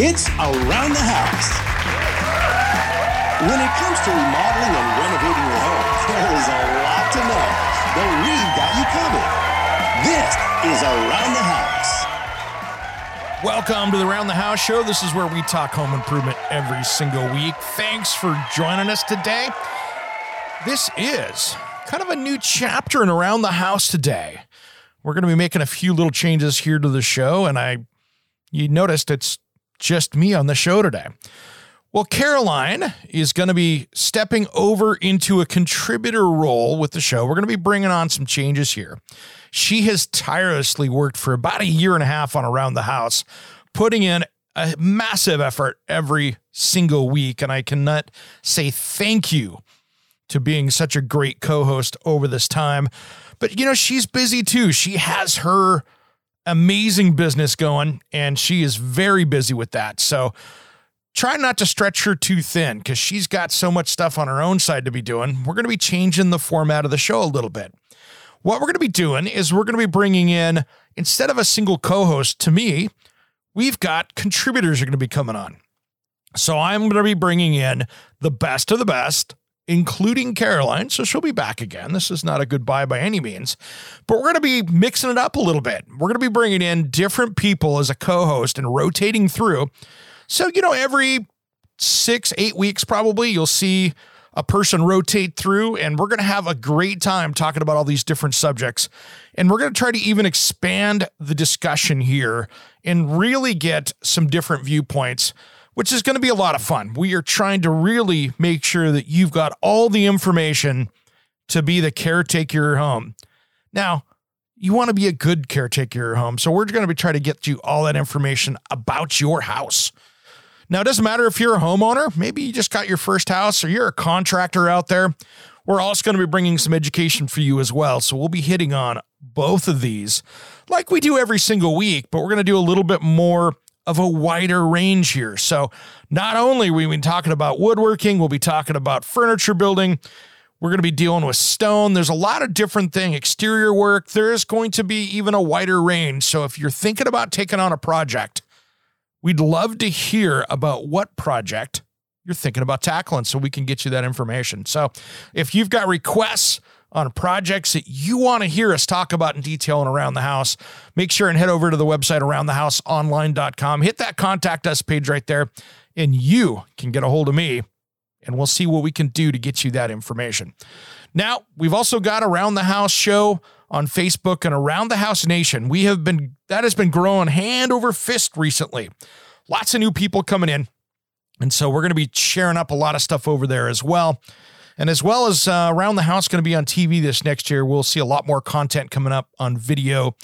It's Around the House. When it comes to remodeling and renovating your home, there is a lot to know, but we've got you covered. This is Around the House. Welcome to the Around the House show. This is where we talk home improvement every single week. Thanks for joining us today. This is kind of a new chapter in Around the House today. We're going to be making a few little changes here to the show, and I you noticed it's just me on the show today. Well, Caroline is going to be stepping over into a contributor role with the show. We're going to be bringing on some changes here. She has tirelessly worked for about a year and a half on Around the House, putting in a massive effort every single week. And I cannot say thank you to being such a great co host over this time. But, you know, she's busy too. She has her amazing business going, and she is very busy with that. So try not to stretch her too thin because she's got so much stuff on her own side to be doing. We're going to be changing the format of the show a little bit. What we're going to be doing is we're going to be bringing in, instead of a single co host to me, we've got contributors are going to be coming on. So I'm going to be bringing in the best of the best including Caroline. So she'll be back again. This is not a goodbye by any means, but we're going to be mixing it up a little bit. We're going to be bringing in different people as a co host and rotating through. So, you know, every six, eight weeks, probably, you'll see a person rotate through, and we're going to have a great time talking about all these different subjects. And we're going to try to even expand the discussion here and really get some different viewpoints which is going to be a lot of fun. We are trying to really make sure that you've got all the information to be the caretaker of your home. Now, you want to be a good caretaker of your home. So we're going to be trying to get you all that information about your house. Now, it doesn't matter if you're a homeowner, maybe you just got your first house or you're a contractor out there. We're also going to be bringing some education for you as well. So we'll be hitting on both of these like we do every single week, but we're going to do a little bit more of a wider range here. So, not only we been talking about woodworking, we'll be talking about furniture building. We're going to be dealing with stone. There's a lot of different thing, exterior work. There is going to be even a wider range. So, if you're thinking about taking on a project, we'd love to hear about what project you're thinking about tackling so we can get you that information. So, if you've got requests, on projects that you want to hear us talk about in detail and around the house, make sure and head over to the website aroundthehouseonline.com. Hit that contact us page right there, and you can get a hold of me, and we'll see what we can do to get you that information. Now, we've also got Around the House show on Facebook and Around the House Nation. We have been, that has been growing hand over fist recently. Lots of new people coming in. And so we're going to be sharing up a lot of stuff over there as well. And as well as uh, Around the House going to be on TV this next year, we'll see a lot more content coming up on video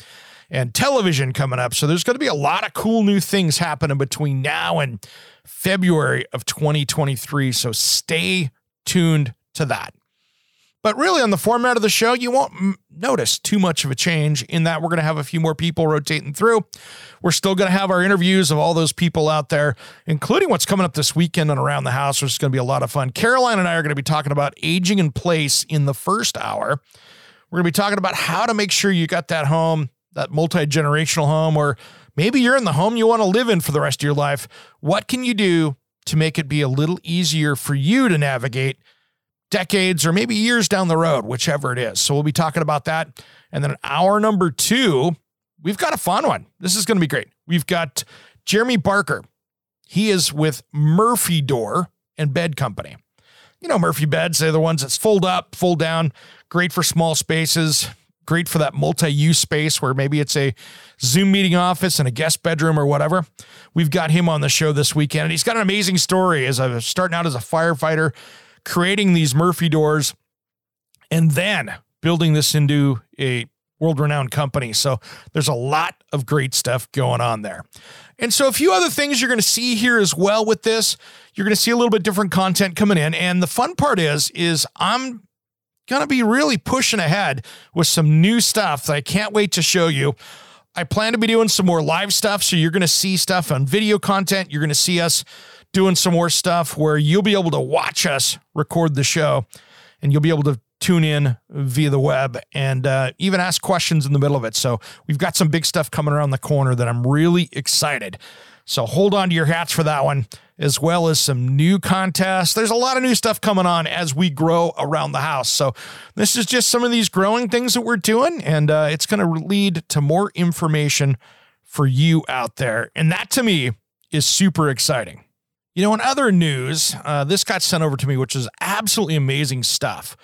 and television coming up. So there's going to be a lot of cool new things happening between now and February of 2023. So stay tuned to that. But really, on the format of the show, you won't notice too much of a change in that we're going to have a few more people rotating through. We're still going to have our interviews of all those people out there, including what's coming up this weekend and around the house, which is going to be a lot of fun. Caroline and I are going to be talking about aging in place in the first hour. We're going to be talking about how to make sure you got that home, that multi generational home, or maybe you're in the home you want to live in for the rest of your life. What can you do to make it be a little easier for you to navigate? Decades or maybe years down the road, whichever it is. So we'll be talking about that. And then hour number two, we've got a fun one. This is going to be great. We've got Jeremy Barker. He is with Murphy Door and Bed Company. You know, Murphy beds, they're the ones that's fold up, fold down, great for small spaces. great for that multi-use space where maybe it's a Zoom meeting office and a guest bedroom or whatever. We've got him on the show this weekend, and he's got an amazing story as a starting out as a firefighter, creating these Murphy doors, and then building this into a world-renowned company. So there's a lot of great stuff going on there. And so a few other things you're going to see here as well with this. You're going to see a little bit different content coming in, and the fun part is is I'm going to be really pushing ahead with some new stuff that I can't wait to show you. I plan to be doing some more live stuff. So you're going to see stuff on video content. You're going to see us doing some more stuff where you'll be able to watch us record the show and you'll be able to tune in via the web and uh, even ask questions in the middle of it. So we've got some big stuff coming around the corner that I'm really excited. So hold on to your hats for that one as well as some new contests. There's a lot of new stuff coming on as we grow around the house. So, this is just some of these growing things that we're doing, and uh, it's going to lead to more information for you out there. And that to me is super exciting. You know, in other news, uh, this got sent over to me, which is absolutely amazing stuff.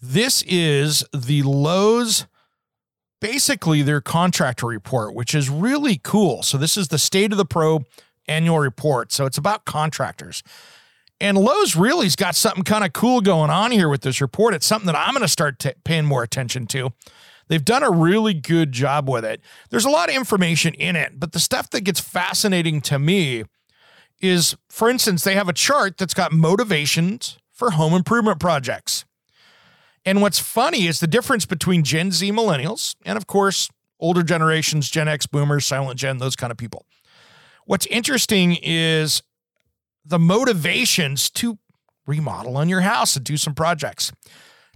This is the Lowe's basically their contractor report, which is really cool. So, this is the state of the pro annual report. So it's about contractors. And Lowe's really's got something kind of cool going on here with this report. It's something that I'm going to start t- paying more attention to. They've done a really good job with it. There's a lot of information in it, but the stuff that gets fascinating to me is, for instance, they have a chart that's got motivations for home improvement projects. And what's funny is the difference between Gen Z millennials and, of course, older generations, Gen X boomers, Silent Gen, those kind of people. What's interesting is the motivations to remodel on your house and do some projects.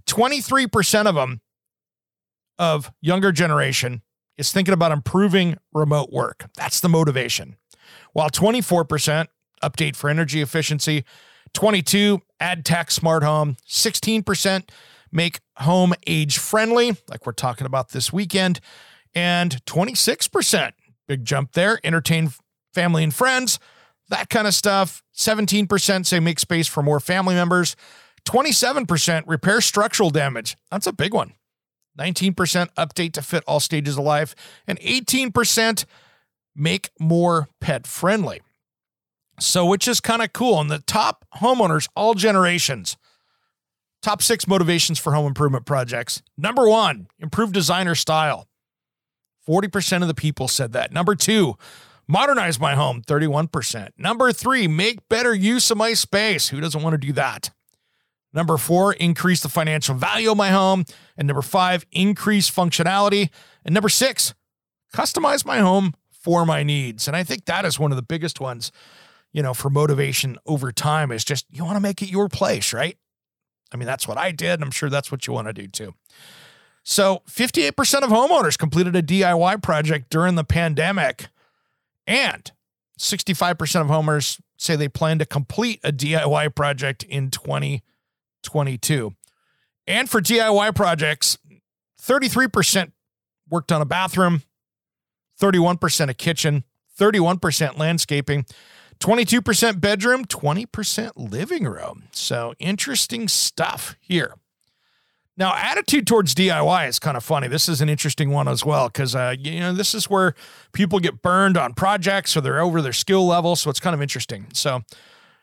23% of them of younger generation is thinking about improving remote work. That's the motivation. While 24% update for energy efficiency, 22 add tech smart home, 16% make home age friendly like we're talking about this weekend, and 26% big jump there, entertain family and friends, that kind of stuff. 17% say make space for more family members. 27% repair structural damage. That's a big one. 19% update to fit all stages of life. And 18% make more pet friendly. So, which is kind of cool. And the top homeowners, all generations, top six motivations for home improvement projects. Number one, improve designer style. 40% of the people said that. Number two, Modernize my home, 31%. Number three, make better use of my space. Who doesn't want to do that? Number four, increase the financial value of my home. And number five, increase functionality. And number six, customize my home for my needs. And I think that is one of the biggest ones, you know, for motivation over time is just you want to make it your place, right? I mean, that's what I did. And I'm sure that's what you want to do too. So 58% of homeowners completed a DIY project during the pandemic. And 65% of homeowners say they plan to complete a DIY project in 2022. And for DIY projects, 33% worked on a bathroom, 31% a kitchen, 31% landscaping, 22% bedroom, 20% living room. So interesting stuff here. Now, attitude towards DIY is kind of funny. This is an interesting one as well because uh, you know this is where people get burned on projects or they're over their skill level, so it's kind of interesting. So,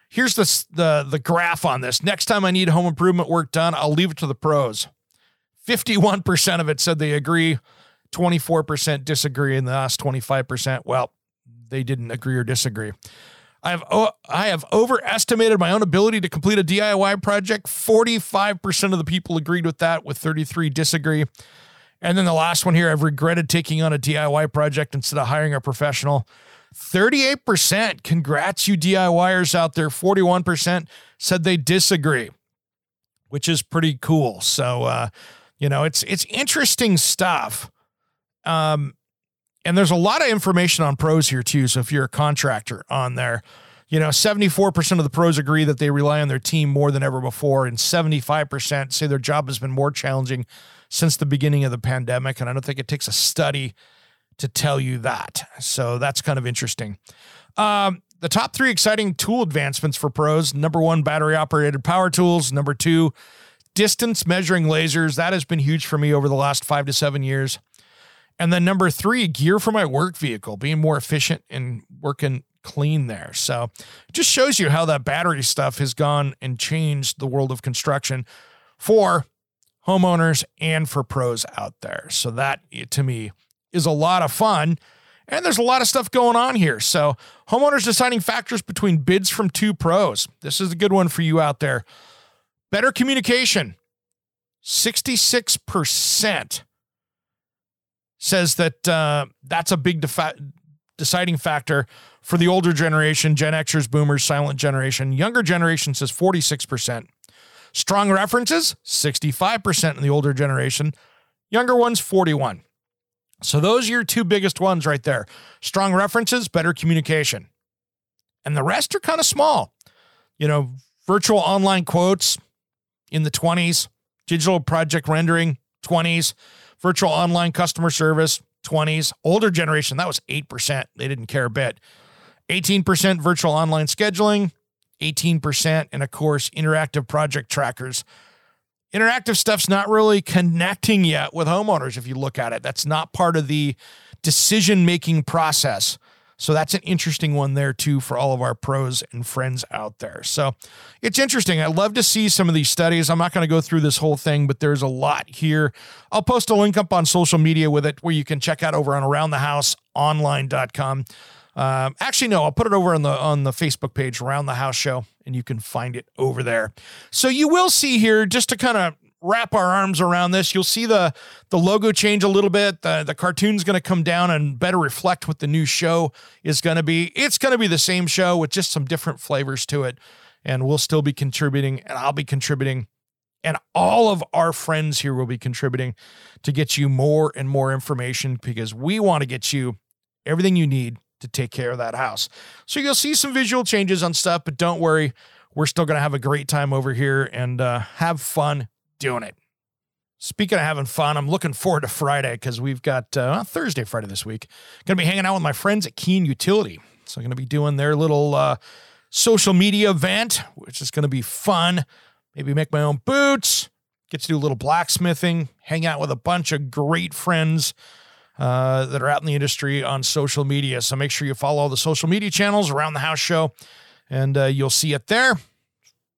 here's the the the graph on this. Next time I need home improvement work done, I'll leave it to the pros. Fifty-one percent of it said they agree. Twenty-four percent disagree, and the last twenty-five percent, well, they didn't agree or disagree. I have I have overestimated my own ability to complete a DIY project. 45% of the people agreed with that, with 33 disagree. And then the last one here, I've regretted taking on a DIY project instead of hiring a professional. 38%, congrats you DIYers out there. 41% said they disagree, which is pretty cool. So uh, you know, it's it's interesting stuff. Um, and there's a lot of information on pros here too. So if you're a contractor on there, you know, 74% of the pros agree that they rely on their team more than ever before, and 75% say their job has been more challenging since the beginning of the pandemic. And I don't think it takes a study to tell you that. So that's kind of interesting. Um, the top three exciting tool advancements for pros number one, battery operated power tools. Number two, distance measuring lasers. That has been huge for me over the last five to seven years. And then number three, gear for my work vehicle, being more efficient and working clean there. So just shows you how that battery stuff has gone and changed the world of construction for homeowners and for pros out there. So that to me is a lot of fun. And there's a lot of stuff going on here. So, homeowners deciding factors between bids from two pros. This is a good one for you out there. Better communication. 66% says that uh, that's a big defi- deciding factor for the older generation, Gen Xers, Boomers, Silent Generation. Younger generation says 46%. Strong references, 65% in the older generation. Younger ones, 41. So those are your two biggest ones right there. Strong references, better communication. And the rest are kind of small. You know, virtual online quotes in the 20s, digital project rendering, 20s, virtual online customer service, 20s. Older generation, that was 8%. They didn't care a bit. 18% virtual online scheduling, 18%, and of course, interactive project trackers interactive stuff's not really connecting yet with homeowners if you look at it. That's not part of the decision making process. So that's an interesting one there too for all of our pros and friends out there. So it's interesting. I love to see some of these studies. I'm not going to go through this whole thing, but there's a lot here. I'll post a link up on social media with it where you can check out over on aroundthehouseonline.com. Um, actually, no, I'll put it over on the on the Facebook page, Around the House Show, and you can find it over there. So you will see here, just to kind of wrap our arms around this, you'll see the the logo change a little bit. The the cartoon's going to come down and better reflect what the new show is going to be. It's going to be the same show with just some different flavors to it, and we'll still be contributing, and I'll be contributing. And all of our friends here will be contributing to get you more and more information because we want to get you everything you need to take care of that house. So you'll see some visual changes on stuff, but don't worry, we're still going to have a great time over here and uh, have fun doing it. Speaking of having fun, I'm looking forward to Friday because we've got uh, Thursday, Friday this week. Going to be hanging out with my friends at Keen Utility. So going to be doing their little uh, social media event, which is going to be fun. Maybe make my own boots, get to do a little blacksmithing, hang out with a bunch of great friends uh, that are out in the industry on social media. So make sure you follow all the social media channels around the house show, and uh, you'll see it there.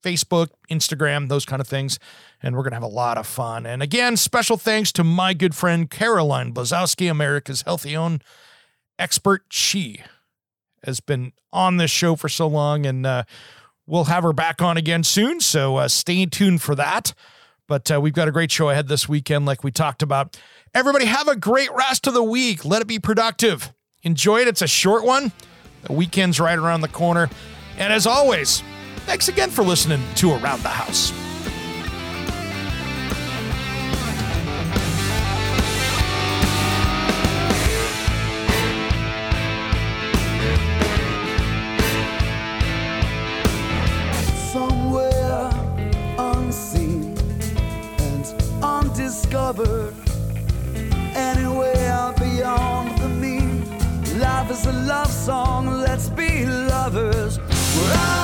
Facebook, Instagram, those kind of things. And we're going to have a lot of fun. And again, special thanks to my good friend Caroline Blazovsky, America's Healthy Home expert. She has been on this show for so long, and uh, we'll have her back on again soon. So uh, stay tuned for that. But uh, we've got a great show ahead this weekend, like we talked about. Everybody, have a great rest of the week. Let it be productive. Enjoy it. It's a short one. The weekend's right around the corner. And as always, thanks again for listening to Around the House. Somewhere unseen and undiscovered anywhere beyond the. Life is a love song, let's be lovers. We're